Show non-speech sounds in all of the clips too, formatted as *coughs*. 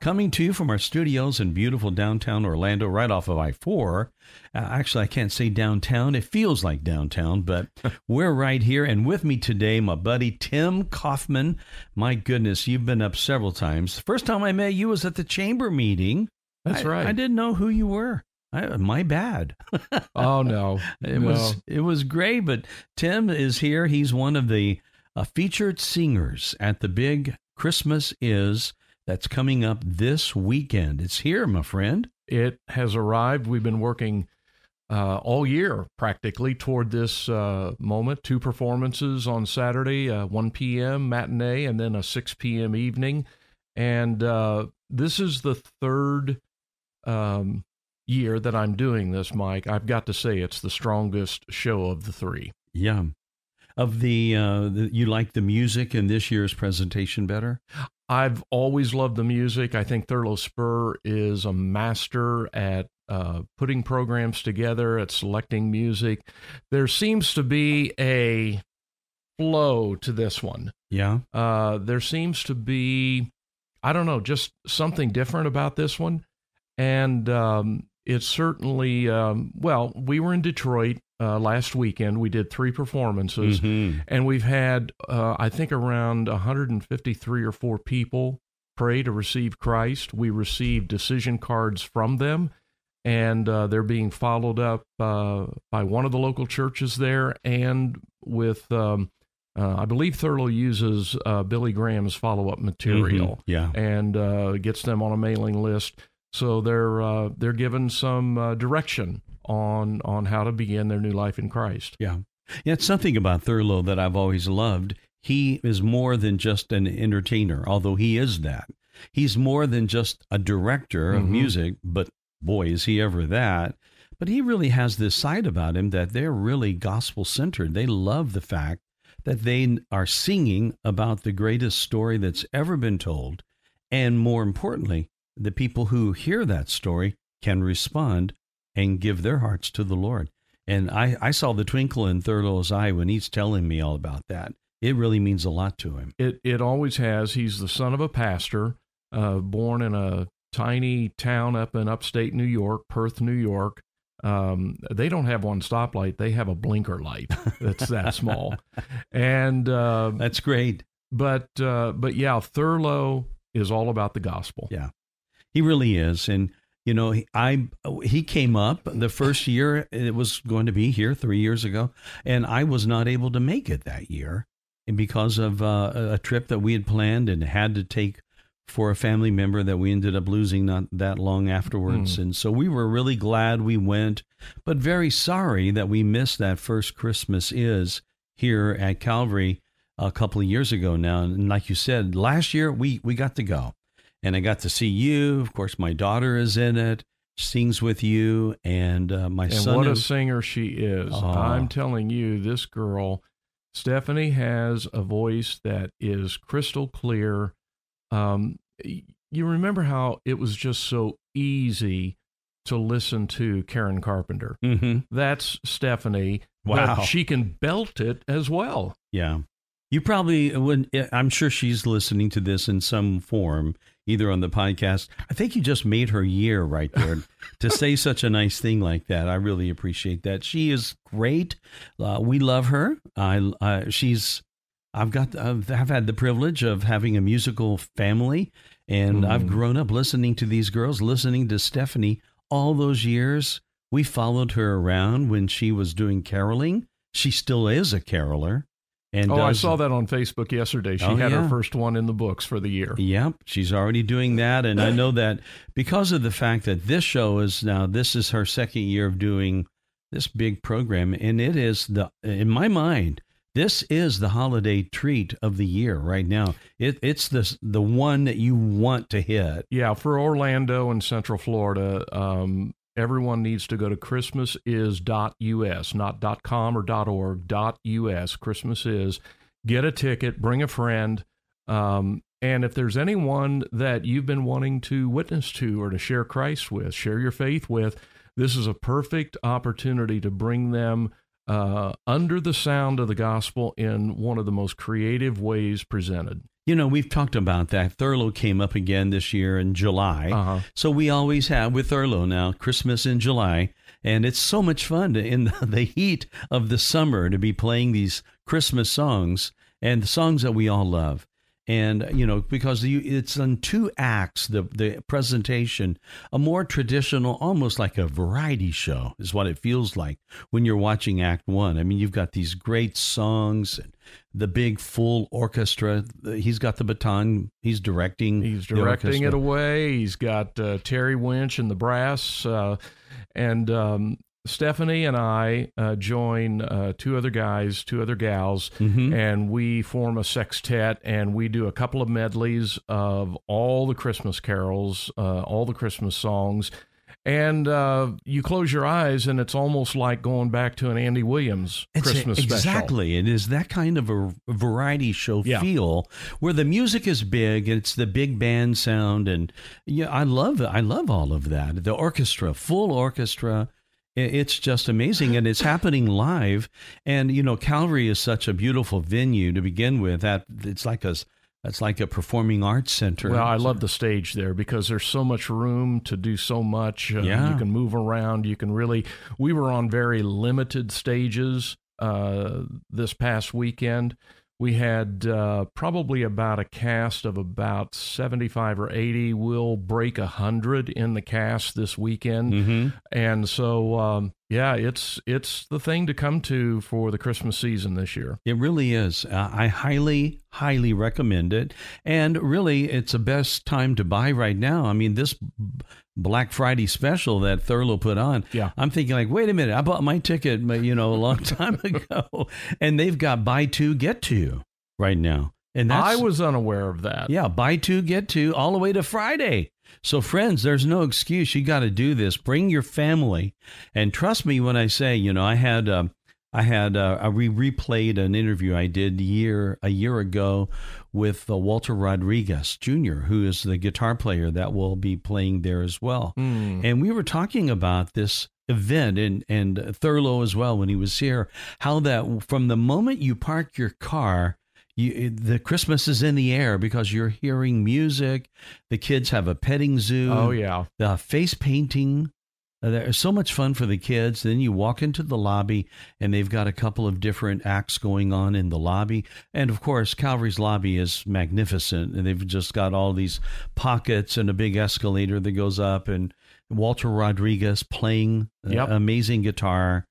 Coming to you from our studios in beautiful downtown Orlando, right off of I 4. Uh, actually, I can't say downtown. It feels like downtown, but *laughs* we're right here. And with me today, my buddy Tim Kaufman. My goodness, you've been up several times. The first time I met you was at the chamber meeting. That's I, right. I didn't know who you were. I, my bad. *laughs* oh no, it no. was it was great. But Tim is here. He's one of the uh, featured singers at the big Christmas is that's coming up this weekend. It's here, my friend. It has arrived. We've been working uh, all year practically toward this uh, moment. Two performances on Saturday, uh, 1 p.m. matinee, and then a 6 p.m. evening. And uh, this is the third um, year that I'm doing this, Mike. I've got to say, it's the strongest show of the three. Yeah. Of the, uh, the you like the music in this year's presentation better? I've always loved the music. I think Thurlow Spurr is a master at uh, putting programs together, at selecting music. There seems to be a flow to this one. Yeah. Uh, there seems to be, I don't know, just something different about this one. And um, it's certainly, um, well, we were in Detroit uh, last weekend. We did three performances, mm-hmm. and we've had, uh, I think, around 153 or four people pray to receive Christ. We received decision cards from them, and uh, they're being followed up uh, by one of the local churches there and with. Um, uh, I believe Thurlow uses uh, Billy Graham's follow-up material, mm-hmm. yeah, and gets them on a mailing list. So they're they're given some direction on on how to begin their new life in Christ. Yeah. Yeah, it's something about Thurlow that I've always loved. He is more than just an entertainer, although he is that. He's more than just a director of mm-hmm. music, but boy, is he ever that. But he really has this side about him that they're really gospel centered. They love the fact that they are singing about the greatest story that's ever been told. And more importantly, the people who hear that story can respond and give their hearts to the Lord. And I, I saw the twinkle in Thurlow's eye when he's telling me all about that. It really means a lot to him. It it always has. He's the son of a pastor, uh, born in a tiny town up in upstate New York, Perth, New York. Um, they don't have one stoplight; they have a blinker light that's that *laughs* small, and uh, that's great. But uh, but yeah, Thurlow is all about the gospel. Yeah, he really is, and you know, I he came up the first year it was going to be here three years ago, and I was not able to make it that year, and because of uh, a trip that we had planned and had to take for a family member that we ended up losing not that long afterwards, mm. and so we were really glad we went, but very sorry that we missed that first Christmas is here at Calvary a couple of years ago now, and like you said, last year we we got to go and I got to see you. Of course, my daughter is in it, sings with you, and uh, my and son. what a singer she is! Oh. I'm telling you, this girl, Stephanie, has a voice that is crystal clear. Um, you remember how it was just so easy to listen to Karen Carpenter? Mm-hmm. That's Stephanie. Wow, she can belt it as well. Yeah. You probably would. I'm sure she's listening to this in some form, either on the podcast. I think you just made her year right there *laughs* to say such a nice thing like that. I really appreciate that. She is great. Uh, we love her. I uh, she's. I've got. I've had the privilege of having a musical family, and mm. I've grown up listening to these girls, listening to Stephanie all those years. We followed her around when she was doing caroling. She still is a caroler. And oh, does, I saw that on Facebook yesterday. She oh, had yeah. her first one in the books for the year. Yep, she's already doing that, and I know that because of the fact that this show is now this is her second year of doing this big program, and it is the in my mind this is the holiday treat of the year right now. It, it's the the one that you want to hit. Yeah, for Orlando and Central Florida, um, everyone needs to go to christmasis.us, not .com or .org, .us. Christmas is. Get a ticket, bring a friend. Um, and if there's anyone that you've been wanting to witness to or to share Christ with, share your faith with, this is a perfect opportunity to bring them uh, under the sound of the gospel in one of the most creative ways presented. You know, we've talked about that. Thurlow came up again this year in July. Uh-huh. So we always have with Thurlow now Christmas in July. And it's so much fun to, in *laughs* the heat of the summer to be playing these Christmas songs and the songs that we all love and you know because it's in two acts the the presentation a more traditional almost like a variety show is what it feels like when you're watching act 1 i mean you've got these great songs and the big full orchestra. He's got the baton. He's directing he's directing it away. He's got uh, terry winch and the brass uh, and um, Stephanie and I uh, join uh, two other guys, two other gals, mm-hmm. and we form a sextet and we do a couple of medleys of all the Christmas carols, uh, all the Christmas songs. And uh, you close your eyes, and it's almost like going back to an Andy Williams it's Christmas a, special. Exactly. It is that kind of a variety show yeah. feel where the music is big, it's the big band sound. And yeah, I love. I love all of that. The orchestra, full orchestra it's just amazing and it's happening live and you know calvary is such a beautiful venue to begin with that it's like a it's like a performing arts center. Well, I love the stage there because there's so much room to do so much. Uh, yeah. You can move around. You can really. We were on very limited stages uh, this past weekend we had uh, probably about a cast of about 75 or 80 we'll break 100 in the cast this weekend. Mm-hmm. and so um, yeah it's it's the thing to come to for the christmas season this year. It really is. Uh, i highly highly recommend it. And really it's the best time to buy right now. I mean this Black Friday special that Thurlow put on. Yeah. I'm thinking like, wait a minute, I bought my ticket, you know, a long *laughs* time ago, and they've got buy two get two right now. And I was unaware of that. Yeah, buy two get two all the way to Friday. So friends, there's no excuse. You got to do this. Bring your family, and trust me when I say, you know, I had. Um, I had uh, re- replayed an interview I did year a year ago with uh, Walter Rodriguez Jr., who is the guitar player that will be playing there as well. Mm. And we were talking about this event and and Thurlow as well when he was here. How that from the moment you park your car. You, the Christmas is in the air because you're hearing music. The kids have a petting zoo. Oh yeah, the face painting Uh, there's so much fun for the kids. Then you walk into the lobby, and they've got a couple of different acts going on in the lobby. And of course, Calvary's lobby is magnificent, and they've just got all these pockets and a big escalator that goes up, and Walter Rodriguez playing uh, yep. amazing guitar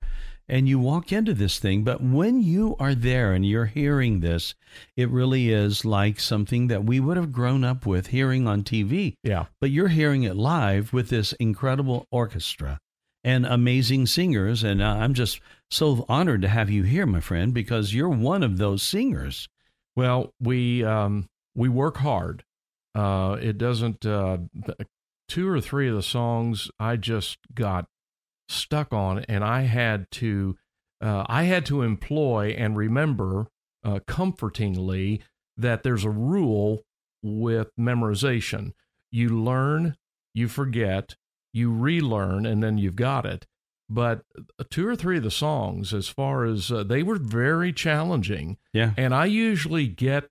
and you walk into this thing. But when you are there and you're hearing this, it really is like something that we would have grown up with hearing on TV. Yeah. But you're hearing it live with this incredible orchestra and amazing singers. And I'm just so honored to have you here, my friend, because you're one of those singers. Well, we um, we work hard. Uh, it doesn't. Uh, two or three of the songs I just got stuck on, and I had to uh, I had to employ and remember uh, comfortingly that there's a rule with memorization. You learn, you forget, you relearn, and then you've got it. But uh, two or three of the songs, as far as uh, they were very challenging. Yeah. And I usually get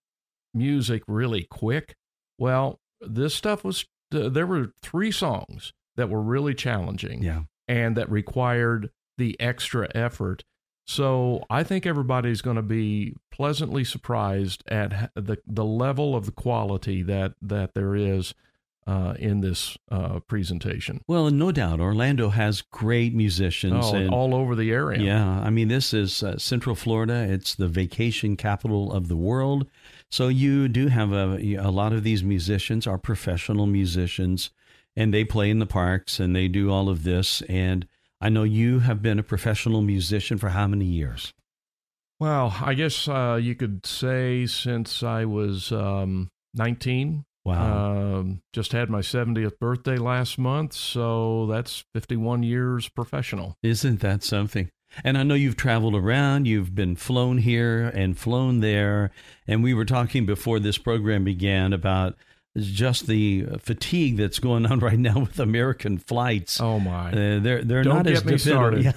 music really quick. Well, this stuff was, uh, there were three songs that were really challenging. Yeah and that required the extra effort. So I think everybody's going to be pleasantly surprised at the the level of the quality that that there is uh, in this uh, presentation. Well, no doubt, Orlando has great musicians oh, and, all over the area. Yeah, I mean, this is uh, Central Florida. It's the vacation capital of the world. So you do have a a lot of these musicians are professional musicians and they play in the parks and they do all of this. And I know you have been a professional musician for how many years? Well, I guess uh, you could say since I was um, 19. Wow. Um, just had my 70th birthday last month, so that's 51 years professional. Isn't that something? And I know you've traveled around, you've been flown here and flown there. And we were talking before this program began about just the fatigue that's going on *laughs* right now with American flights. Oh my! Uh, they're they're Don't not as dependable.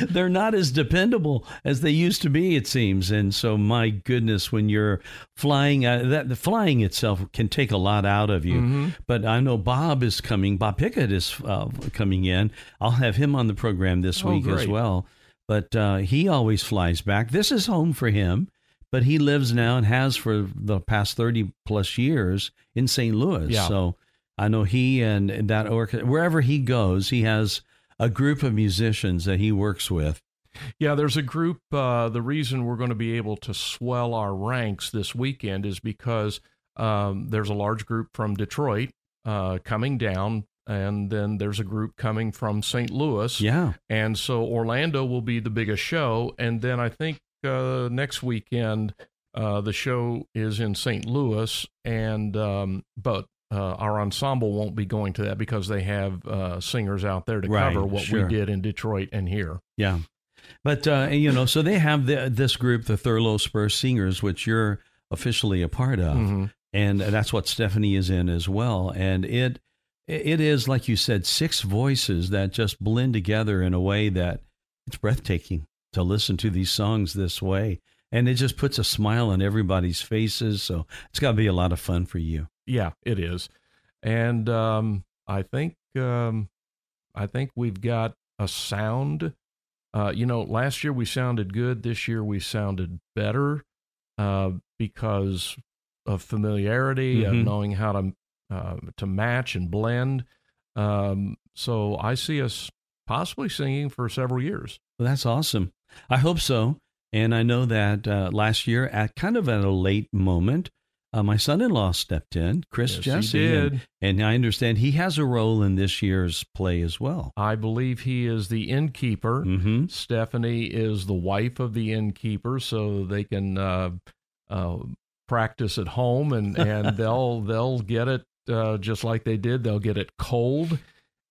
*laughs* they're not as dependable as they used to be. It seems, and so my goodness, when you're flying, uh, that the flying itself can take a lot out of you. Mm-hmm. But I know Bob is coming. Bob Pickett is uh, coming in. I'll have him on the program this Oh, week as well. But uh, he always flies back. This is home for him but he lives now and has for the past 30 plus years in St. Louis. Yeah. So I know he and that orchestra, wherever he goes, he has a group of musicians that he works with. Yeah, there's a group. Uh, the reason we're going to be able to swell our ranks this weekend is because um, there's a large group from Detroit uh, coming down, and then there's a group coming from St. Louis. Yeah. And so Orlando will be the biggest show. And then I think uh, next weekend, uh, the show is in St. Louis. And, um, but uh, our ensemble won't be going to that because they have uh, singers out there to Right, cover what sure. we did in Detroit and here. Yeah. But, uh, you know, so they have the, this group, the Thurlow Spurr Singers, which you're officially a part of. Mhm. And that's what Stephanie is in as well. And it, it is, like you said, six voices that just blend together in a way that it's breathtaking to listen to these songs this way. And it just puts a smile on everybody's faces. So it's got to be a lot of fun for you. Yeah, it is, and um, I think um, I think we've got a sound. Uh, you know, last year we sounded good. This year we sounded better uh, because of familiarity, of Mhm. knowing how to uh, to match and blend. Um, so I see us possibly singing for several years. Well, that's awesome. I hope so. And I know that uh, last year, at kind of at a late moment, uh, my son-in-law stepped in, Chris Yes, Jesse, he and, did. and I understand he has a role in this year's play as well. I believe he is the innkeeper. Mm-hmm. Stephanie is the wife of the innkeeper, so they can uh, uh, practice at home, and, *laughs* and they'll they'll get it uh, just like they did. They'll get it cold,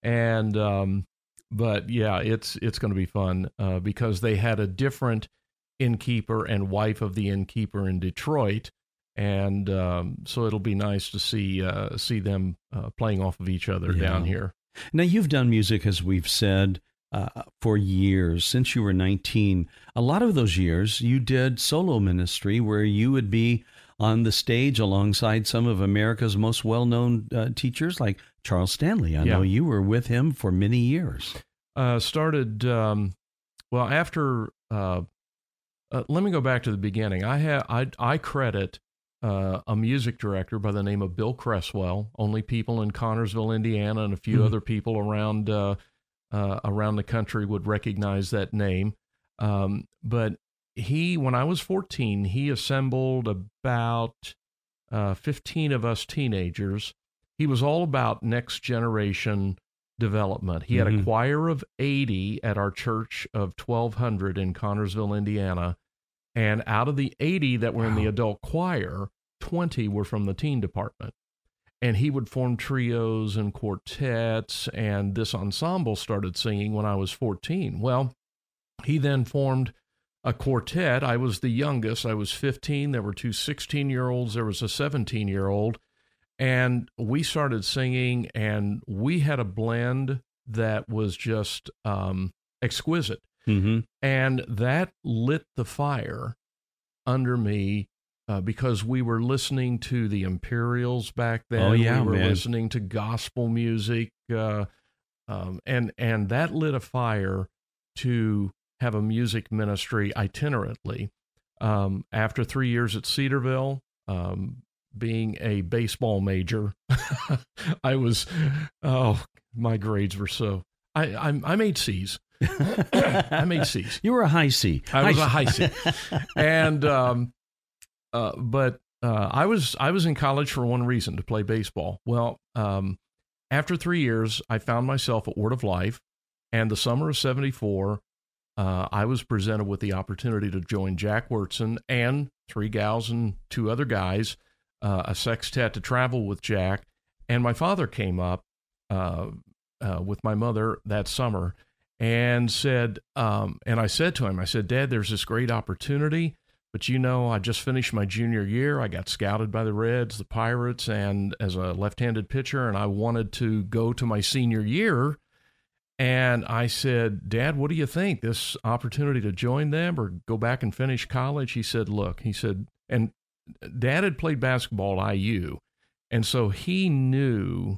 and um, but yeah, it's it's going to be fun uh, because they had a different innkeeper and wife of the innkeeper in Detroit. And um, so it'll be nice to see uh, see them uh, playing off of each other Yeah. down here. Now, you've done music, as we've said, uh, for years, since you were 19. A lot of those years, you did solo ministry where you would be on the stage alongside some of America's most well known uh, teachers, like Charles Stanley. I Yeah. know you were with him for many years. uh, started um, well after. Uh, uh, let me go back to the beginning. I have I I credit uh, a music director by the name of Bill Cresswell. Only people in Connersville, Indiana, and a few Mhm. other people around uh, uh, around the country would recognize that name. Um, but he, when I was 14, he assembled about uh, 15 of us teenagers. He was all about next generation development. He had a Mhm. choir of 80 at our church of 1200 in Connersville, Indiana. And out of the 80 that were in the adult choir, 20 were from the teen department. And he would form trios and quartets, and this ensemble started singing when I was 14. Well, he then formed a quartet. I was the youngest. I was 15. There were two 16 year olds. There was a 17 year old. And we started singing, and we had a blend that was just um, exquisite. Mm-hmm. And that lit the fire under me uh, because we were listening to the Imperials back then. Oh, yeah, we were man. listening to gospel music, uh, um, and and that lit a fire to have a music ministry itinerantly. Um, after three years at Cedarville, um, being a baseball major, *laughs* I was oh my grades were so I I, I made C's. *laughs* I made C's. You were a high C. I was a high C. *laughs* and um, uh, but uh, I was I was in college for one reason to play baseball. Well, um, after three years, I found myself at Word of Life, and the summer of '74, uh, I was presented with the opportunity to join Jack Wyrtzen and three gals and two other guys, uh, a sextet to travel with Jack. And my father came up uh, uh, with my mother that summer and said, um, and I said to him, I said, Dad, there's this great opportunity. But you know, I just finished my junior year. I got scouted by the Reds, the Pirates, and as a left handed pitcher, and I wanted to go to my senior year. And I said, Dad, what do you think? This opportunity to join them or go back and finish college? He said, Look, he said, and dad had played basketball at IU. And so he knew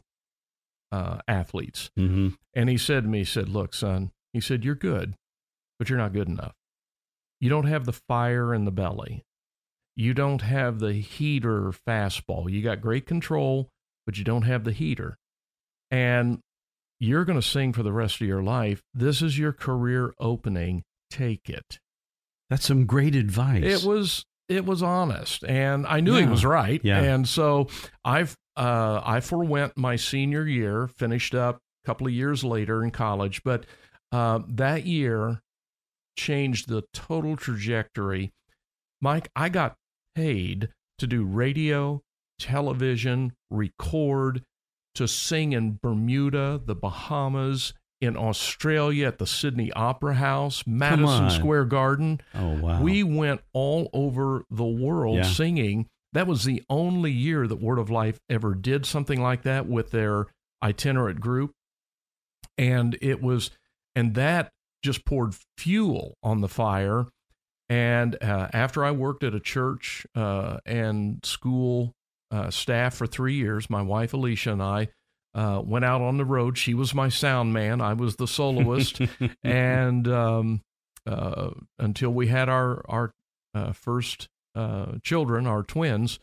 uh, athletes. Mm-hmm. And he said to me, he said, Look, son, he said, You're good, but you're not good enough. You don't have the fire in the belly. You don't have the heater fastball. You got great control, but you don't have the heater. And you're going to sing for the rest of your life. This is your career opening. Take it. That's some great advice. It was it was honest, and I knew he was right. Yeah. And so I've uh, I forewent my senior year, finished up a couple of years later in college, but uh, that year changed the total trajectory. Mike, I got paid to do radio, television, record, to sing in Bermuda, the Bahamas, in Australia at the Sydney Opera House, Madison. Square Garden. oh wow. We went all over the world Yeah. singing. That was the only year that Word of Life ever did something like that with their itinerant group. And it was, and that just poured fuel on the fire. And uh, after I worked at a church uh, and school uh, staff for three years, my wife Alicia and I uh, went out on the road. She was my sound man, I was the soloist *laughs* and um, uh, until we had our our uh, first uh, children, our twins,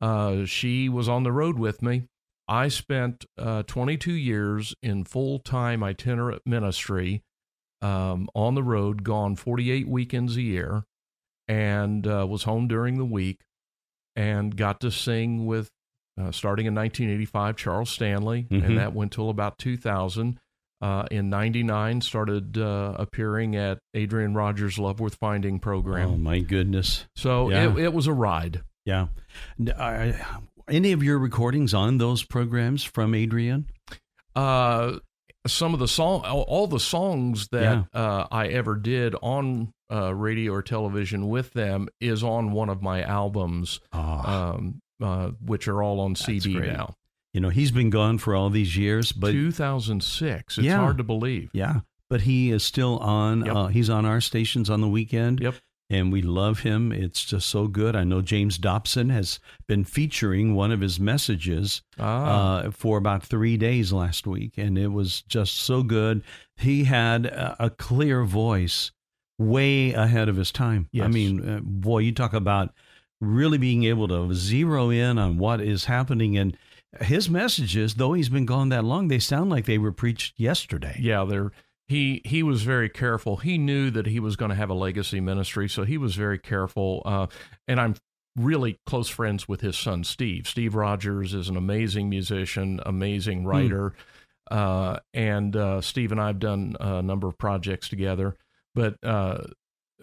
uh, she was on the road with me. I spent uh, 22 years in full time itinerant ministry um, on the road, gone 48 weekends a year, and uh, was home during the week, and got to sing with. Uh, starting in 1985, Charles Stanley, Mhm. and that went till about 2000 uh, in 99 started uh, appearing at adrian rogers love worth finding program oh my goodness. so Yeah. it, it was a ride Yeah. Any of your recordings on those programs from Adrian? uh, some of the song all, the songs that uh, i ever did on uh, radio or television with them is on one of my albums Ah, um, uh, which are all on cd great. now you know, he's been gone for all these years, but 2006 it's Yeah. hard to believe yeah, but he is still on. Yep. Uh, he's on our stations on the weekend. Yep. And we love him. It's just so good. I know James Dobson has been featuring one of his messages ah, uh, for about three days last week, and it was just so good. He had a, a clear voice, way ahead of his time. I mean, uh, boy, you talk about really being able to zero in on what is happening, and his messages, though he's been gone that long, they sound like they were preached yesterday. yeah there he he was very careful. He knew that he was going to have a legacy ministry so he was very careful uh, and i'm really close friends with his son steve. Steve rogers is an amazing musician amazing writer uh, and uh, steve and i've done a number of projects together. But uh,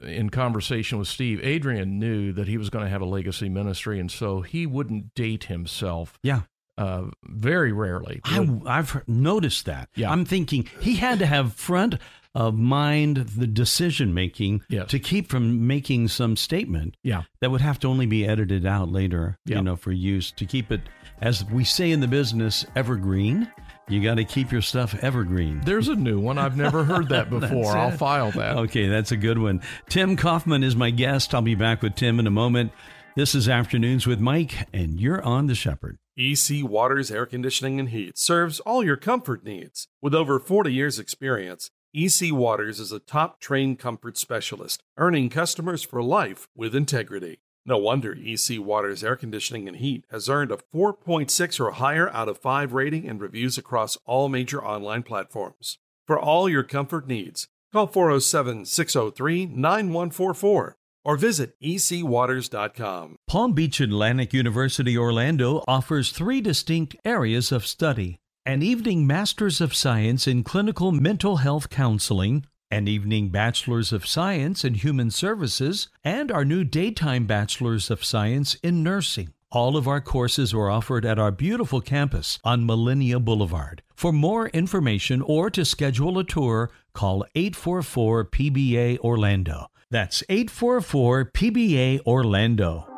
in conversation with steve adrian knew that he was going to have a legacy ministry and so he wouldn't date himself Yeah. uh, very rarely I, I've noticed that. Yeah. I'm thinking he had to have front of mind the decision making Yes. to keep from making some statement yeah that would have to only be edited out later, Yeah. you know, for use to keep it, as we say in the business, evergreen. You got to keep your stuff evergreen. There's a new one. I've never heard that *laughs* before. I'll it. file that. Okay, that's a good one. Tim Kaufman is my guest. I'll be back with Tim in a moment. This is Afternoons with Mike, and you're on The Shepherd. EC Waters Air Conditioning and Heat serves all your comfort needs. With over 40 years' experience, EC Waters is a top trained comfort specialist, earning customers for life with integrity. No wonder EC Waters Air Conditioning and Heat has earned a 4.6 or higher out of 5 rating and reviews across all major online platforms. For all your comfort needs, call 407 603 9144 or visit ecwaters.com. Palm Beach Atlantic University Orlando offers three distinct areas of study an evening Master's of Science in Clinical Mental Health Counseling, an evening Bachelor's of Science in Human Services, and our new daytime Bachelor's of Science in Nursing. All of our courses are offered at our beautiful campus on Millennia Boulevard. For more information or to schedule a tour, call 844 PBA Orlando. That's 844 PBA Orlando.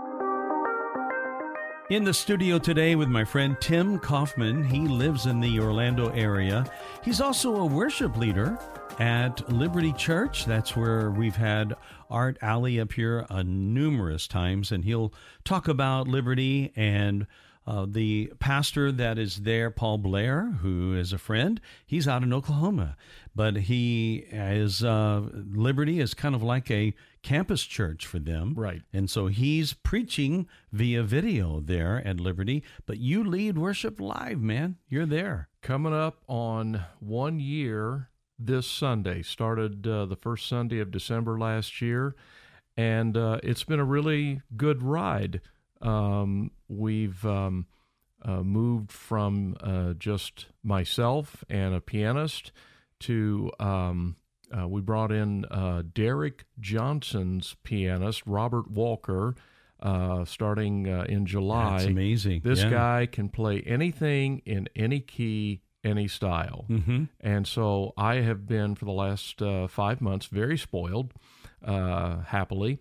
In the studio today with my friend Tim Kaufman. He lives in the Orlando area. He's also a worship leader at Liberty Church. That's where we've had Art Alley up here uh, numerous times, and he'll talk about Liberty and uh, the pastor that is there, Paul Blair, who is a friend. He's out in Oklahoma, but he is uh, Liberty is kind of like a campus church for them, Right. And so he's preaching via video there at Liberty. But you lead worship live, man. You're there. Coming up on one year this Sunday. Started uh, the first Sunday of December last year, and uh, it's been a really good ride. Um, we've um, uh, moved from uh, just myself and a pianist to um, uh, we brought in uh, Derek Johnson's pianist, Robert Walker, uh, starting uh, in July. That's amazing. This Yeah. guy can play anything in any key, any style. Mhm. And so I have been for the last uh, five months very spoiled, uh, happily.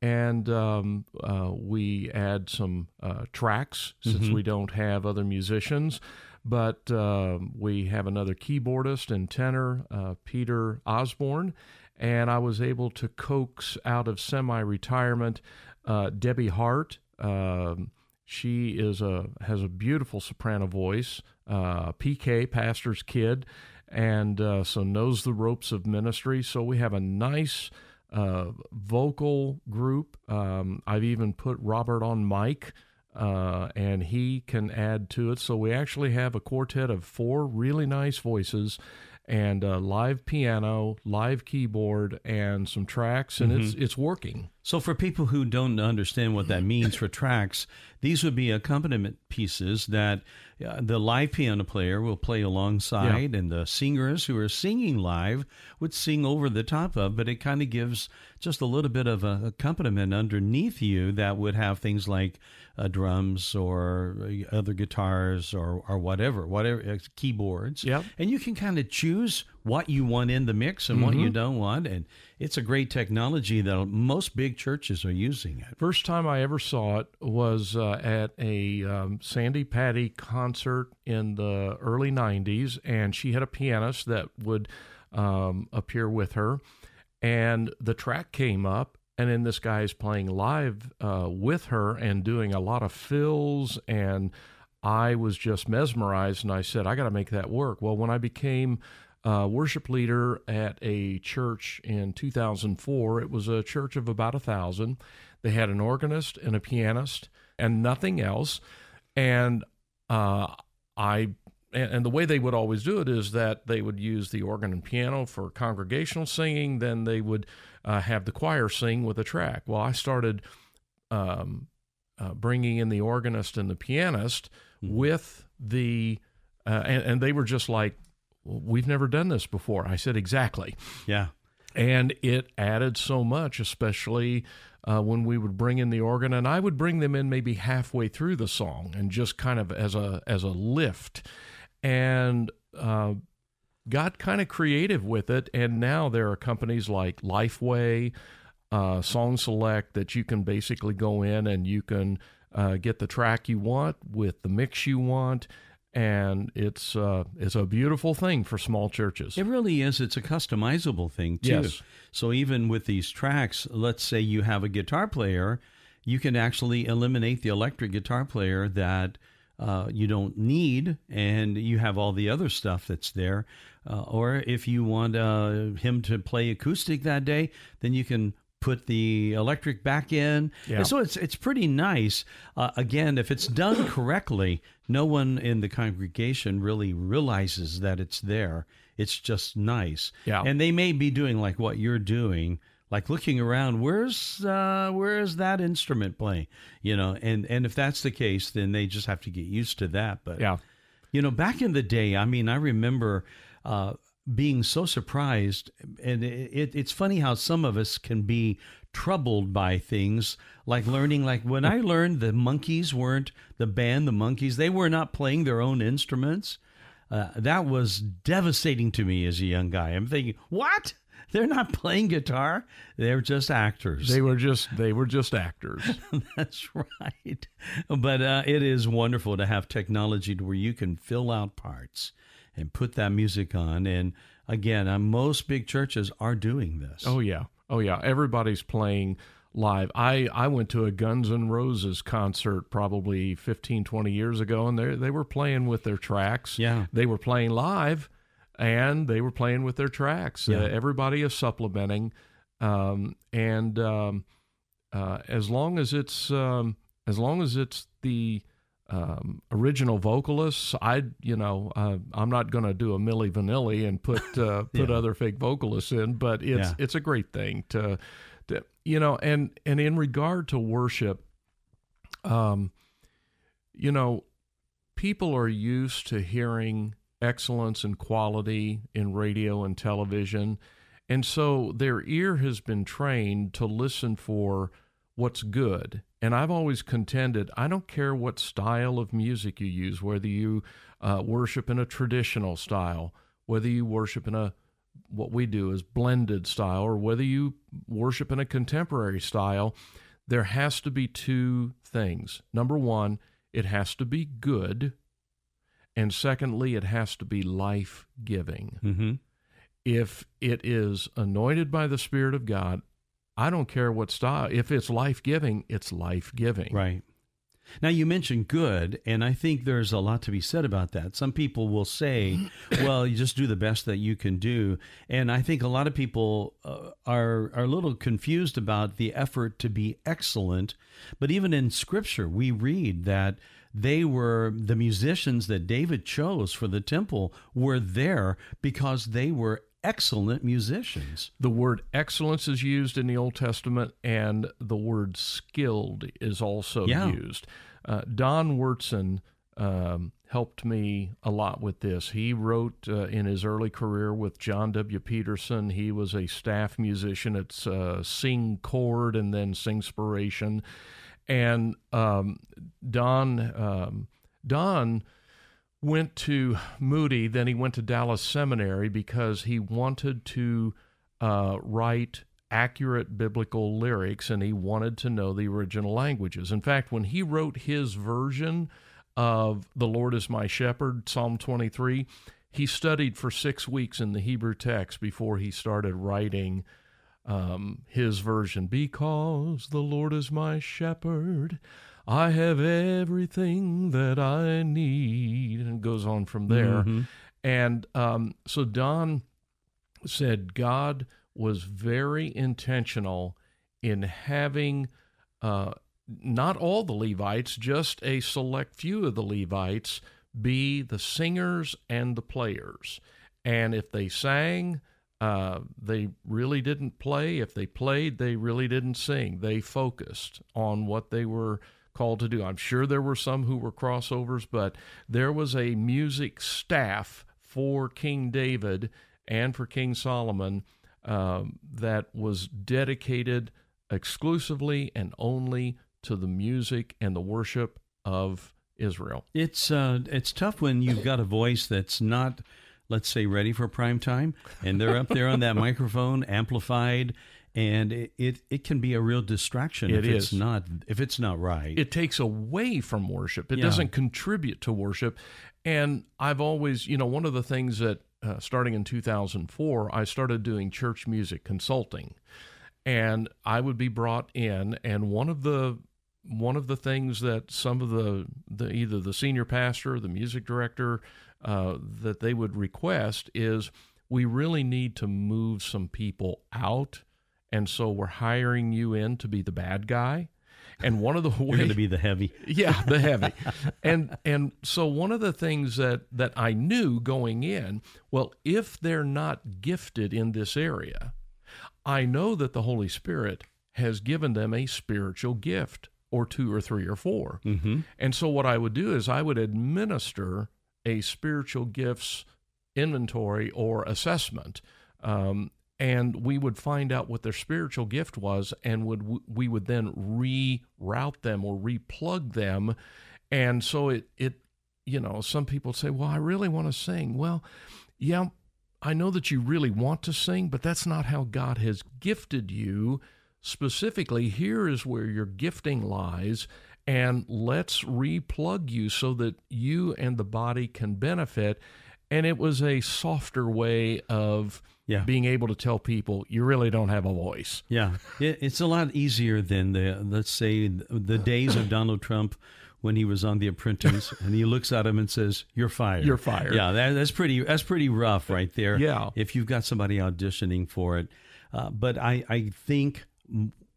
And um, uh, we add some uh, tracks since we don't have other musicians. But uh, we have another keyboardist and tenor, uh, Peter Osborne. And I was able to coax out of semi retirement uh, Debbie Hart. Um, she is a has a beautiful soprano voice, uh, PK, pastor's kid, and uh, so knows the ropes of ministry. So we have a nice uh, vocal group. Um, I've even put Robert on mic, uh, and he can add to it. So we actually have a quartet of four really nice voices. And uh, live piano, live keyboard, and some tracks, and it's it's working. So, for people who don't understand what that means for tracks, these would be accompaniment pieces that uh, the live piano player will play alongside, and the singers who are singing live would sing over the top of. But it kind of gives just a little bit of a accompaniment underneath you that would have things like uh, drums or uh, other guitars or or whatever, whatever uh, keyboards. Yep. and you can kind of choose what you want in the mix and what you don't want, and it's a great technology that most big churches are using it. First time I ever saw it was uh, at a um, Sandi Patty concert in the early 90s, and she had a pianist that would um, appear with her. And the track came up, and then this guy is playing live uh, with her and doing a lot of fills. And I was just mesmerized, and I said, I got to make that work. Well, when I became uh, worship leader at a church in 2004. It was a church of about a thousand. They had an organist and a pianist and nothing else. And uh, I and, the way they would always do it is that they would use the organ and piano for congregational singing. Then they would uh, have the choir sing with a track. Well, I started um, uh, bringing in the organist and the pianist with the uh, and, and they were just like we've never done this before. I said exactly. Yeah. and it added so much especially uh, when we would bring in the organ and i would bring them in maybe halfway through the song and just kind of as a as a lift. And uh, got kind of creative with it and now there are companies like lifeway uh, song select that you can basically go in and you can uh, get the track you want with the mix you want and it's uh, it's a beautiful thing for small churches It really is. It's a customizable thing, too. Yes. So even with these tracks, let's say you have a guitar player, you can actually eliminate the electric guitar player that uh, you don't need, and you have all the other stuff that's there. Uh, or if you want uh, him to play acoustic that day, then you can put the electric back in. Yeah. And so it's it's pretty nice. Uh, again, if it's done correctly, no one in the congregation really realizes that it's there. It's just nice. Yeah. And they may be doing like what you're doing, like looking around. Where's uh, where's that instrument playing? You know, and and if that's the case, then they just have to get used to that. But yeah you know, back in the day, I mean, I remember uh, being so surprised, and it, it's funny how some of us can be troubled by things like learning. Like when I learned the Monkees weren't the band, the Monkees, they were not playing their own instruments. Uh, that was devastating to me as a young guy. I'm thinking, what? They're not playing guitar. They're just actors. They were just they were just actors. *laughs* That's right. But uh, it is wonderful to have technology to where you can fill out parts and put that music on. And again, uh, most big churches are doing this. Oh yeah, oh yeah. Everybody's playing live. I, I went to a Guns N' Roses concert probably 15, 20 years ago, and they they were playing with their tracks. Yeah, they were playing live, and they were playing with their tracks. Yeah. Uh, everybody is supplementing, um, and um, uh, as long as it's um, as long as it's the um, original vocalists, I you know uh, I'm not going to do a Milli Vanilli and put uh, *laughs* put Yeah. other fake vocalists in, but it's Yeah. it's a great thing to, to you know and and in regard to worship, um, you know, people are used to hearing excellence and quality in radio and television. And so their ear has been trained to listen for what's good. And I've always contended I don't care what style of music you use, whether you uh, worship in a traditional style, whether you worship in a what we do is blended style, or whether you worship in a contemporary style, there has to be two things. Number one, it has to be good. And secondly, it has to be life giving. Mm-hmm. If it is anointed by the Spirit of God, I don't care what style. If it's life giving, it's life giving. Right. Now, you mentioned good, and I think there's a lot to be said about that. Some people will say, *coughs* well, you just do the best that you can do. And I think a lot of people uh, are, are a little confused about the effort to be excellent. But even in Scripture, we read that they were the musicians that David chose for the temple were there because they were excellent musicians. The word excellence is used in the Old Testament, and the word skilled is also Yeah. used. Uh, Don Wyrtzen um, helped me a lot with this. He wrote uh, in his early career with John W. Peterson. He was a staff musician at uh, Sing Chord and then Singspiration. And um, Don, um, Don went to Moody, then he went to Dallas Seminary because he wanted to uh, write accurate biblical lyrics and he wanted to know the original languages. In fact, when he wrote his version of The Lord is My Shepherd, Psalm 23, he studied for six weeks in the Hebrew text before he started writing um, his version. Because the Lord is my shepherd, I have everything that I need. And it goes on from there. Mhm. And um, so Don said God was very intentional in having uh, not all the Levites, just a select few of the Levites be the singers and the players. And if they sang, uh, they really didn't play. If they played, they really didn't sing. They focused on what they were called to do. I'm sure there were some who were crossovers, but there was a music staff for King David and for King Solomon um, that was dedicated exclusively and only to the music and the worship of Israel. It's uh, it's tough when you've got a voice that's not, let's say, ready for prime time, and they're up there on that *laughs* microphone, amplified, and it, it, it can be a real distraction It if it's not if it's not right. it takes away from worship. It Yeah. doesn't contribute to worship. And I've always, you know, one of the things that uh, starting in 2004, I started doing church music consulting, and I would be brought in, and one of the one of the things that some of the, the either the senior pastor or the music director uh, that they would request is we really need to move some people out and so we're hiring you in to be the bad guy and one of the *laughs* You're ways going to be the heavy. *laughs* yeah the heavy *laughs* and and so one of the things that that i knew going in well if they're not gifted in this area i know that the holy spirit has given them a spiritual gift or two or three or 4 Mm-hmm. and so what i would do is i would administer a spiritual gifts inventory or assessment. Um, and we would find out what their spiritual gift was and would we would then reroute them or replug them. And so it it you know some people say well i really want to sing. Well yeah i know that you really want to sing but that's not how god has gifted you. Specifically here is where your gifting lies and let's replug you so that you and the body can benefit and it was a softer way of Yeah. being able to tell people you really don't have a voice. Yeah, it, it's a lot easier than the let's say the days of Donald Trump when he was on The Apprentice, *laughs* and he looks at him and says, "You're fired. You're fired. Yeah, that, that's pretty. That's pretty rough, right there. Yeah. if you've got somebody auditioning for it, uh, but I I think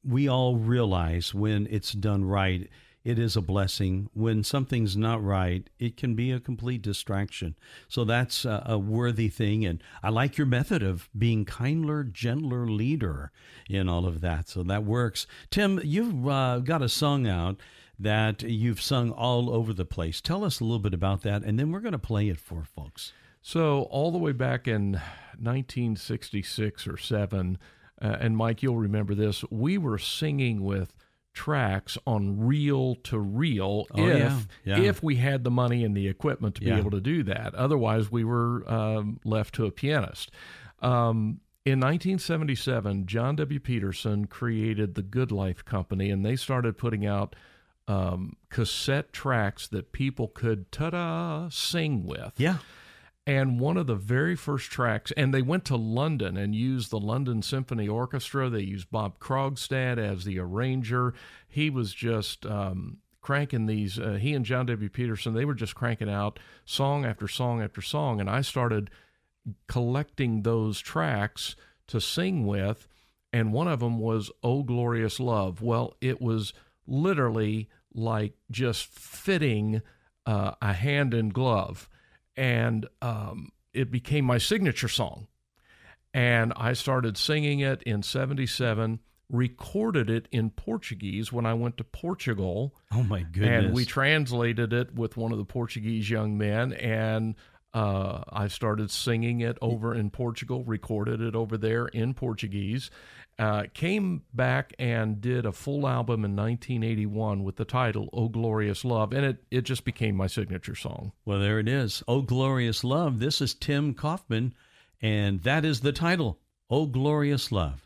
we all realize when it's done right. It is a blessing. When something's not right, it can be a complete distraction. So that's a, a worthy thing. And I like your method of being kinder, gentler leader in all of that. So that works. Tim, you've uh, got a song out that you've sung all over the place. Tell us a little bit about that, and then we're going to play it for folks. So all the way back in 1966 or seven, uh, and Mike, you'll remember this. We were singing with tracks on reel to reel Oh, if yeah, yeah. if we had the money and the equipment to be Yeah. able to do that. Otherwise, we were um, left to a pianist. Um, in 1977, John W. Peterson created the Good Life Company, and they started putting out um, cassette tracks that people could ta-da sing with. Yeah. And one of the very first tracks, and they went to London and used the London Symphony Orchestra. They used Bob Krogstad as the arranger. He was just um, cranking these, uh, he and John W. Peterson, they were just cranking out song after song after song. And I started collecting those tracks to sing with. And one of them was Oh Glorious Love. Well, it was literally like just fitting uh, a hand in glove and um, it became my signature song. And I started singing it in 77, recorded it in Portuguese when I went to Portugal. Oh my goodness. And we translated it with one of the Portuguese young men. And uh, I started singing it over in Portugal, recorded it over there in Portuguese. Uh, came back and did a full album in 1981 with the title "Oh Glorious Love," and it it just became my signature song. Well, there it is. Oh, glorious love. This is Tim Kaufman, and that is the title. Oh, glorious love.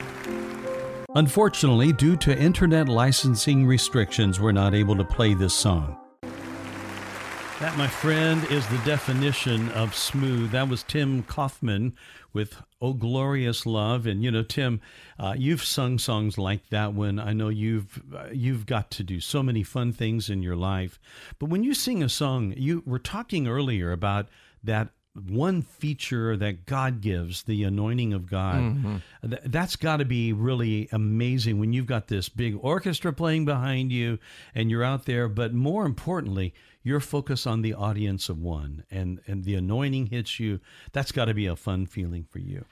Unfortunately, due to internet licensing restrictions, we're not able to play this song. That, my friend, is the definition of smooth. That was Tim Kaufman with "Oh Glorious Love," and you know, Tim, uh, you've sung songs like that one. I know you've uh, you've got to do so many fun things in your life, but when you sing a song, you were talking earlier about that one feature that God gives, the anointing of God. Th- that's got to be really amazing when you've got this big orchestra playing behind you and you're out there, but more importantly, you're focused on the audience of one and, and the anointing hits you. That's got to be a fun feeling for you.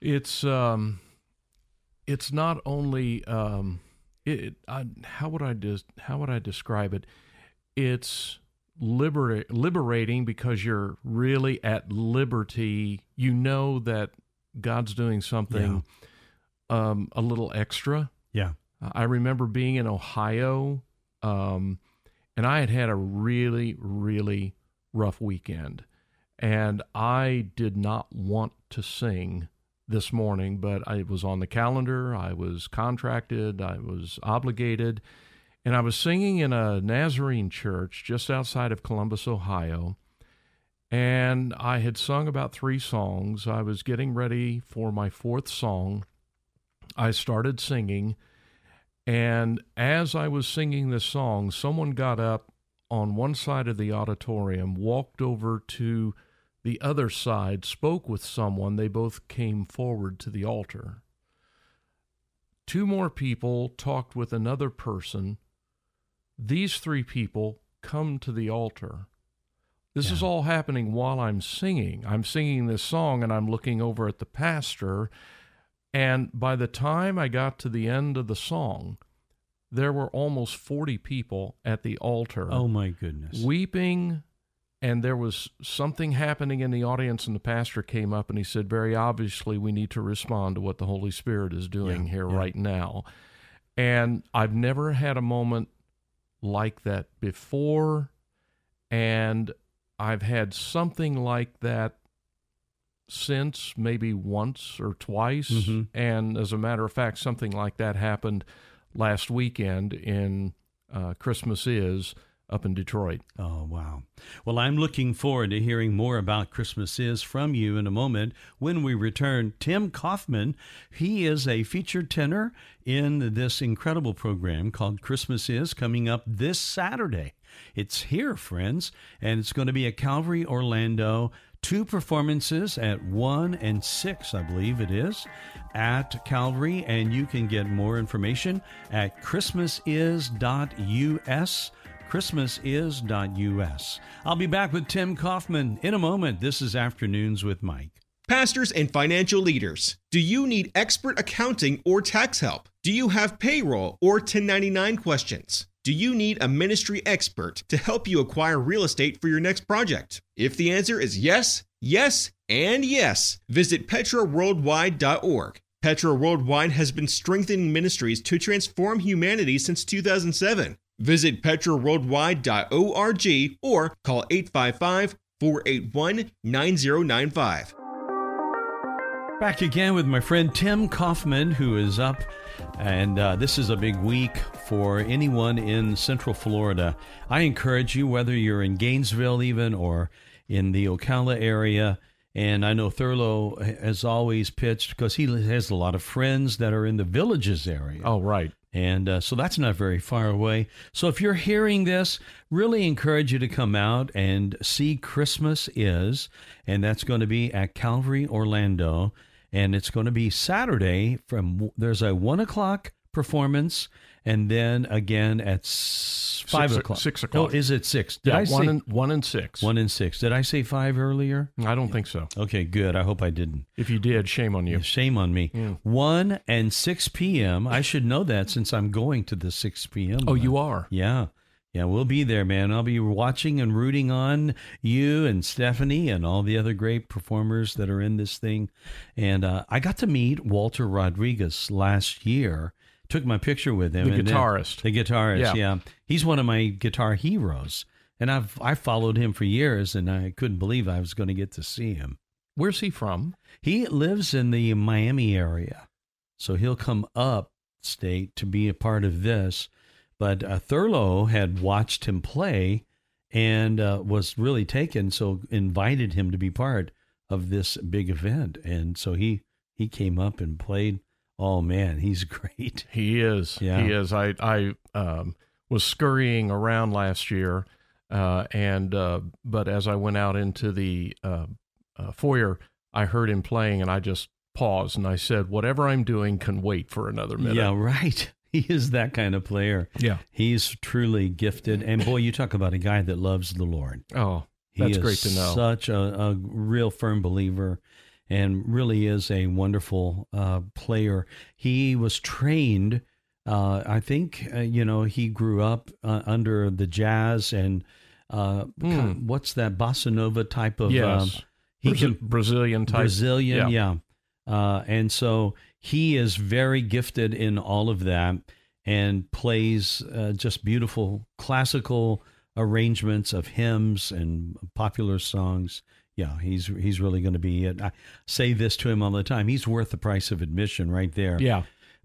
It's um, it's not only um, it. I, how would I des- how would I describe it? It's libera- liberating because you're really at liberty. You know that God's doing something um, a little extra. Yeah. I remember being in Ohio, um, and I had had a really, really rough weekend. And I did not want to sing this morning, but I was on the calendar. I was contracted. I was obligated. And I was singing in a Nazarene church just outside of Columbus, Ohio. And I had sung about three songs. I was getting ready for my fourth song. I started singing. And as I was singing this song, someone got up on one side of the auditorium, walked over to the other side, spoke with someone. They both came forward to the altar. Two more people talked with another person. These three people come to the altar. This is all happening while I'm singing. I'm singing this song and I'm looking over at the pastor. And by the time I got to the end of the song, there were almost 40 people at the altar Oh my goodness. weeping and there was something happening in the audience, and the pastor came up and he said, Very obviously, we need to respond to what the Holy Spirit is doing Yeah, here yeah. right now. And I've never had a moment like that before. And I've had something like that since, maybe once or twice. Mhm. And as a matter of fact, something like that happened last weekend in uh, Christmas Is up in Detroit. Oh, wow. Well, I'm looking forward to hearing more about Christmas Is from you in a moment when we return. Tim Kaufman, he is a featured tenor in this incredible program called Christmas Is coming up this Saturday. It's here, friends, and it's going to be at Calvary Orlando. Two performances at 1 and 6, I believe it is, at Calvary. And you can get more information at christmasis.us christmasis.us. I'll be back with Tim Kaufman in a moment. This is Afternoons with Mike. Pastors and financial leaders, do you need expert accounting or tax help? Do you have payroll or 1099 questions? Do you need a ministry expert to help you acquire real estate for your next project? If the answer is yes, yes, and yes, visit petraworldwide.org. Petra Worldwide has been strengthening ministries to transform humanity since 2007. Visit petraworldwide.org or call 855 481 9095. Back again with my friend Tim Kaufman, who is up, and uh, this is a big week for anyone in Central Florida. I encourage you, whether you're in Gainesville, even or in the Ocala area, and I know Thurlow has always pitched because he has a lot of friends that are in the villages area. Oh, right. And uh, so that's not very far away. So if you're hearing this, really encourage you to come out and see Christmas Is. And that's going to be at Calvary, Orlando. And it's going to be Saturday from, there's a one o'clock performance. And then again at five Six o'clock. Six oh, o'clock. is it six? Did yeah, I one say and one and six. one and six? Did I say five earlier? I don't think so. Okay, good. I hope I didn't. If you did, shame on you. Shame on me. Yeah. 1 and 6 p.m. I should know that since I'm going to the 6 p.m. Oh, one. you are. Yeah. Yeah, we'll be there, man. I'll be watching and rooting on you and Stephanie and all the other great performers that are in this thing. And uh, I got to meet Walter Rodriguez last year. Took my picture with him. The and then- guitarist. the guitarist, Yeah. yeah. He's one of my guitar heroes. And I've I followed him for years and I couldn't believe I was going to get to see him. Where's he from? He lives in the Miami area, so he'll come up state to be a part of this. But uh, Thurlow had watched him play and uh, was really taken, so invited him to be part of this big event. And so he he came up and played. Oh man, he's *laughs* great. He is. Yeah. He is. I I um, was scurrying around last year, uh, and uh, but as I went out into the uh, uh, foyer, I heard him playing, and I just paused and I said, "Whatever I'm doing can wait for another minute." Yeah, right. *laughs* He is that kind of player. Yeah. He's truly gifted. And boy, you talk about a guy that loves the Lord. Oh, that's great to know. Such a, a real firm believer and really is a wonderful uh, player. He was trained, uh, I think, uh, you know, he grew up uh, under the jazz and uh, Hmm. what's that bossa nova type of. yes. Um, he Brazil- can Brazilian type. Brazilian, yeah. yeah. Uh, and so he is very gifted in all of that and plays uh, just beautiful classical arrangements of hymns and popular songs. Yeah, he's he's really going to be it. I say this to him all the time. He's worth the price of admission right there. Yeah.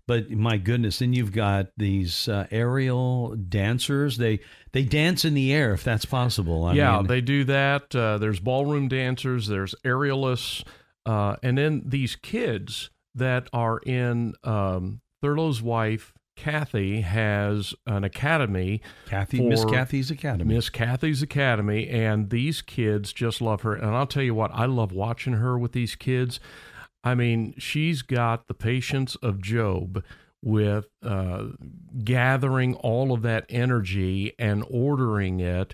But my goodness, then you've got these uh, aerial dancers. They they dance in the air if that's possible. I yeah, mean, they do that. Uh, there's ballroom dancers, there's aerialists, uh, and then these kids that are in um, Thurlow's wife, Kathy, has an academy, Kathy, Miss Kathy's Academy. Miss Kathy's Academy, and these kids just love her. And I'll tell you what, I love watching her with these kids. I mean, she's got the patience of Job with uh, gathering all of that energy and ordering it.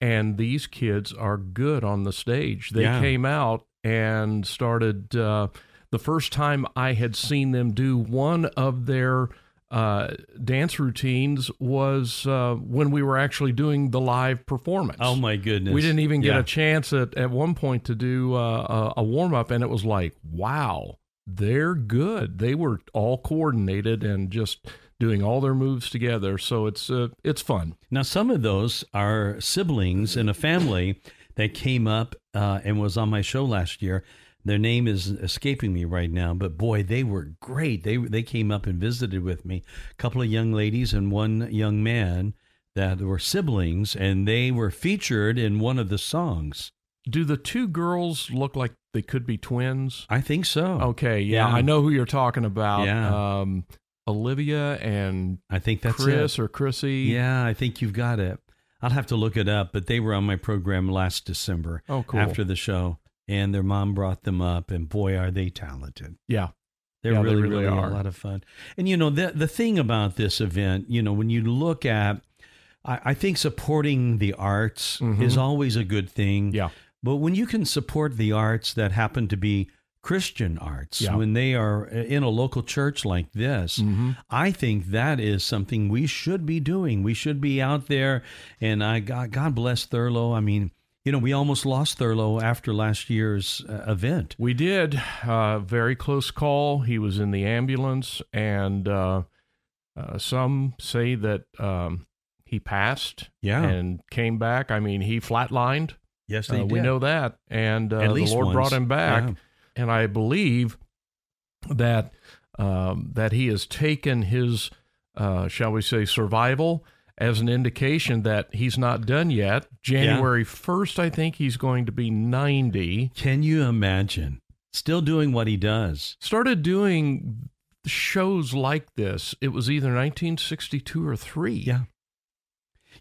And these kids are good on the stage. They Yeah. came out and started. Uh, the first time I had seen them do one of their uh, dance routines was uh, when we were actually doing the live performance. Oh my goodness! We didn't even get Yeah. a chance at, at one point to do uh, a, warm up, and it was like, wow, they're good. They were all coordinated and just doing all their moves together. So it's uh, it's fun. Now, some of those are siblings in a family that came up uh, and was on my show last year. Their name is escaping me right now, but boy, they were great. They they came up and visited with me. A couple of young ladies and one young man that were siblings, and they were featured in one of the songs. Do the two girls look like they could be twins? I think so. Okay, yeah, Yeah. I know who you're talking about. Yeah. Um, Olivia and I think that's Chris it. or Chrissy. Yeah, I think you've got it. I'll have to look it up, but they were on my program last December Oh, cool. after the show, and their mom brought them up, and boy, are they talented. Yeah. They're Yeah, they really, really really, are. a lot of fun. And you know, the the thing about this event, you know, when you look at, I, I think supporting the arts Mhm. is always a good thing. Yeah. But when you can support the arts that happen to be Christian arts, Yeah. when they are in a local church like this, Mhm. I think that is something we should be doing. We should be out there. And I God, God bless Thurlow. I mean, you know, we almost lost Thurlow after last year's uh, event. We did. Uh, very close call. He was in the ambulance, and uh, uh, some say that um, he passed Yeah. and came back. I mean, he flatlined. Yes, Uh, we know that. And uh, the Lord once. brought him back. Yeah. And I believe that um, that he has taken his, uh, shall we say, survival as an indication that he's not done yet. January 1st, I think he's going to be 90. Can you imagine? Still doing what he does. started doing shows like this. It was either 1962 or 3. Yeah.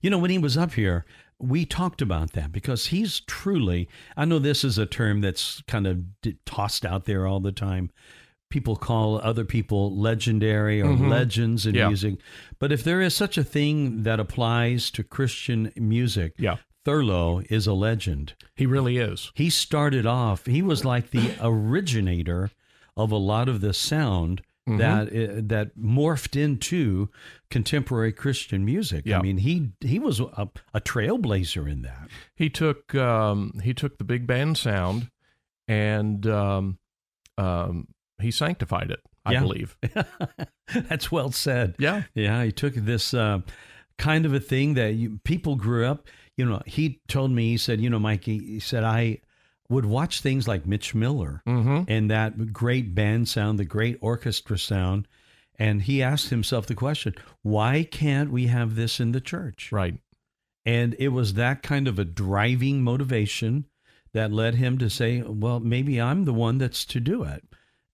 You know, when he was up here, we talked about that because he's truly, I know this is a term that's kind of tossed out there all the time. People call other people legendary or Mhm. legends in Yeah. music. But if there is such a thing that applies to Christian music, Yeah. Thurlow is a legend. He really is. He started off, he was like the *laughs* originator of a lot of the sound Mhm. that uh, that morphed into contemporary Christian music. Yeah. I mean, he he was a, a trailblazer in that. He took um, he took the big band sound and um, um, he sanctified it, I Yeah. believe. *laughs* That's well said. Yeah. Yeah, he took this uh, kind of a thing that you, people grew up. You know, he told me, he said, you know, Mikey, he said, I would watch things like Mitch Miller Mm-hmm. and that great band sound, the great orchestra sound. And he asked himself the question, why can't we have this in the church? Right. And it was that kind of a driving motivation that led him to say, well, maybe I'm the one that's to do it.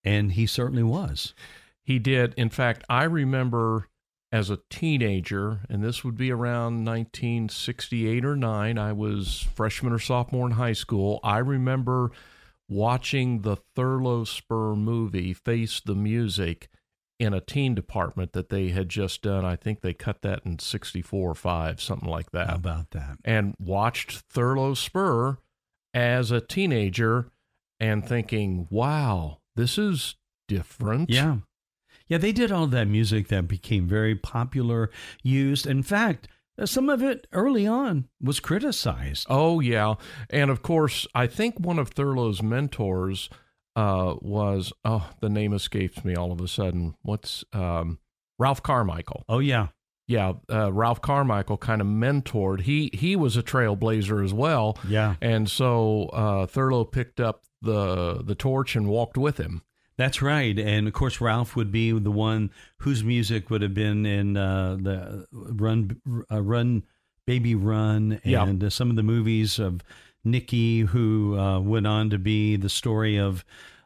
And he certainly was. He did. In fact, I remember as a teenager, and this would be around 1968 or 9, I was freshman or sophomore in high school. I remember watching the Thurlow Spurr movie, Face the Music, in a teen department that they had just done. I think they cut that in 64 or 5, something like that. How about that? and watched Thurlow Spurr as a teenager and thinking, wow, this is different. Yeah. Yeah, they did all that music that became very popular, used. In fact, uh, some of it early on was criticized. Oh, yeah. And of course, I think one of Thurlow's mentors uh, was, oh, the name escapes me all of a sudden. What's um, Ralph Carmichael? Oh, yeah. Yeah, uh, Ralph Carmichael kind of mentored. He he was a trailblazer as well, Yeah. and so uh, Thurlow picked up the the torch and walked with him. That's right. And of course, Ralph would be the one whose music would have been in uh, the Run, uh, Run, Baby Run, and uh, some of the movies of Nicky, who uh, went on to be the story of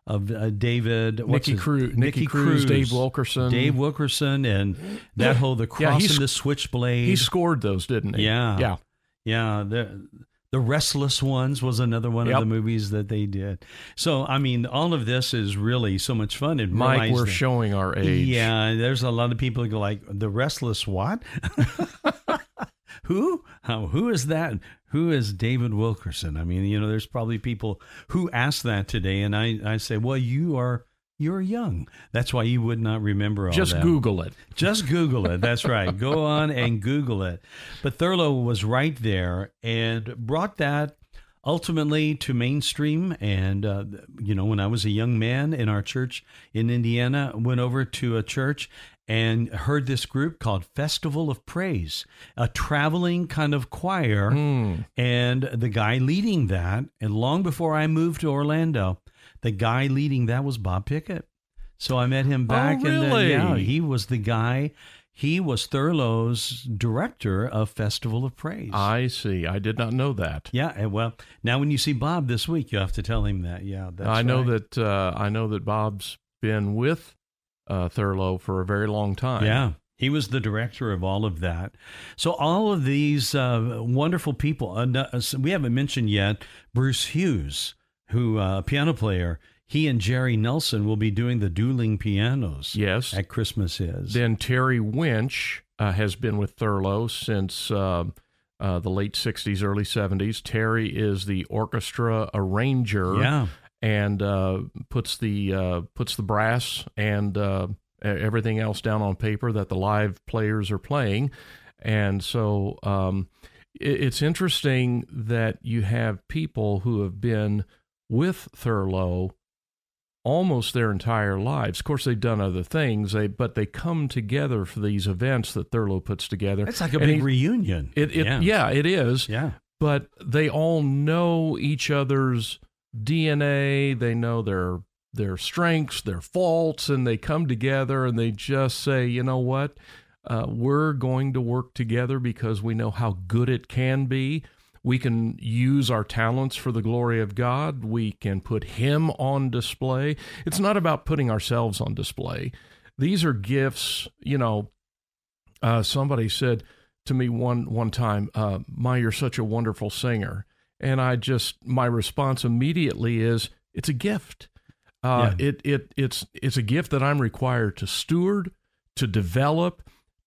of uh, David, Nicky Cruz, Nicky Cruz, Dave Wilkerson. Dave Wilkerson, and that whole the Yeah, cross he's- and the switchblade. He scored those, didn't he? Yeah. Yeah. Yeah, the the Restless Ones was another one Yep. of the movies that they did. So I mean, all of this is really so much fun. And Mike, we're that- showing our age. Yeah, there's a lot of people who go like the Restless what? *laughs* who? How, who is that? Who is David Wilkerson? I mean, you know, there's probably people who ask that today, and I I say, well, you are you're young. That's why you would not remember all Just that. Google it. Just Google it. That's right. *laughs* Go on and Google it. But Thurlow was right there and brought that ultimately to mainstream. And, uh, you know, when I was a young man in our church in Indiana, went over to a church and heard this group called Festival of Praise, a traveling kind of choir. Mm. And the guy leading that, and long before I moved to Orlando, the guy leading that was Bob Pickett. So I met him back in the really? yeah, he was the guy. He was Thurlow's director of Festival of Praise. I see. I did not know that. yeah, and well, now when you see Bob this week, you have to tell him that. Yeah, that's I know that uh, I know that Bob's been with uh, Thurlow for a very long time. Yeah. He was the director of all of that. So, all of these uh, wonderful people. Uh, uh, we haven't mentioned yet Bruce Hughes, who, uh, a piano player, he and Jerry Nelson will be doing the dueling pianos Yes. at Christmas Is. Then Terry Winch uh, has been with Thurlow since uh, uh, the late 60s, early 70s. Terry is the orchestra arranger yeah. and uh, puts the uh, puts the brass and uh, everything else down on paper that the live players are playing. And so um, it, it's interesting that you have people who have been with Thurlow almost their entire lives. Of course, they've done other things, they, but they come together for these events that Thurlow puts together. It's like a And big he- reunion. It, it, yeah. yeah, it is Yeah. but they all know each other's DNA. They know their their strengths, their faults, and they come together and they just say, you know what, uh, we're going to work together because we know how good it can be. We can use our talents for the glory of God. We can put Him on display. It's not about putting ourselves on display. These are gifts, you know. Uh, somebody said, to me one one time, uh, "My, you're such a wonderful singer," and I just my response immediately is, "It's a gift. Uh, It it it's it's a gift that I'm required to steward, to develop,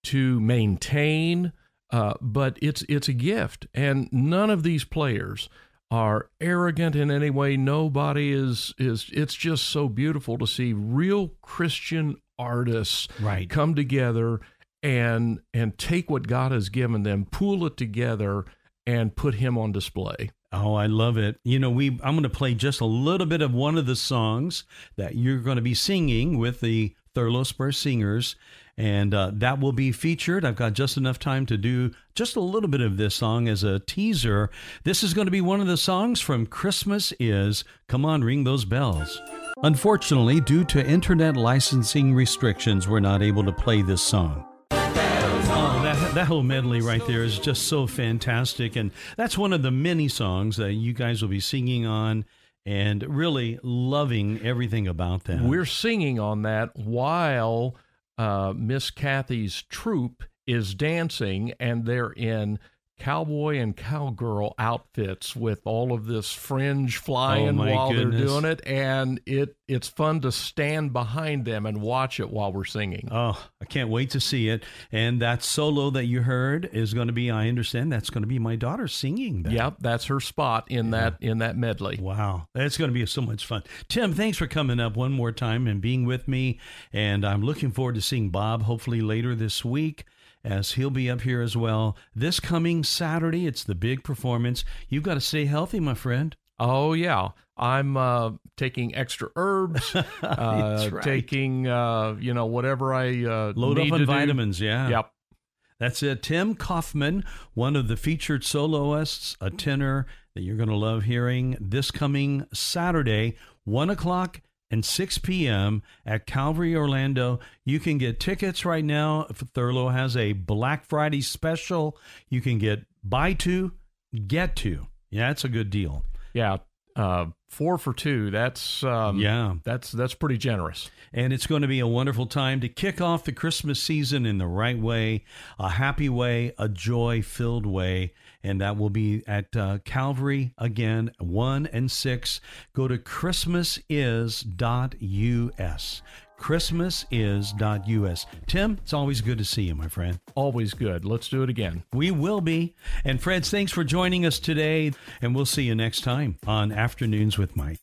to maintain. Uh, but it's it's a gift, and none of these players." Are arrogant in any way. Nobody is is. It's just so beautiful to see real Christian artists Right. come together and and take what God has given them, pool it together, and put Him on display. Oh, I love it. You know, we I'm going to play just a little bit of one of the songs that you're going to be singing with the Thurlow Spurr Singers, and uh, that will be featured. I've got just enough time to do just a little bit of this song as a teaser. This is going to be one of the songs from Christmas Is. Come on, ring those bells. Unfortunately, due to internet licensing restrictions, we're not able to play this song. Oh, that, that whole medley right there is just so fantastic. And that's one of the many songs that you guys will be singing on and really loving everything about that. We're singing on that while uh, Miss Kathy's troupe is dancing, and they're in cowboy and cowgirl outfits with all of this fringe oh, flying Oh, while goodness. they're doing it, and it it's fun to stand behind them and watch it while we're singing. Oh, I can't wait to see it. And that solo that you heard is going to be, I understand, that's going to be my daughter singing that. Yep, that's her spot in that in that medley. Wow, that's going to be so much fun. Tim, thanks for coming up one more time and being with me. And I'm looking forward to seeing Bob hopefully later this week as he'll be up here as well. This coming Saturday, it's the big performance. You've got to stay healthy, my friend. Oh yeah, I'm uh, taking extra herbs, *laughs* uh, right. taking uh, you know whatever I uh, Load up on to do. vitamins, yeah. Yep. That's it. Tim Kaufman, one of the featured soloists, a tenor that you're going to love hearing this coming Saturday, 1 o'clock and 6 p.m. at Calvary, Orlando. You can get tickets right now. Thurlow has a Black Friday special. You can get buy two, get two. Yeah, it's a good deal. Yeah. Uh, four for two. That's um, yeah. That's that's pretty generous. And it's going to be a wonderful time to kick off the Christmas season in the right way, a happy way, a joy filled way. And that will be at uh, Calvary again, 1 and 6. Go to christmasis.us. Christmasis.us. Tim, it's always good to see you, my friend. Always good. Let's do it again. We will be. And friends, thanks for joining us today. And we'll see you next time on Afternoons with Mike.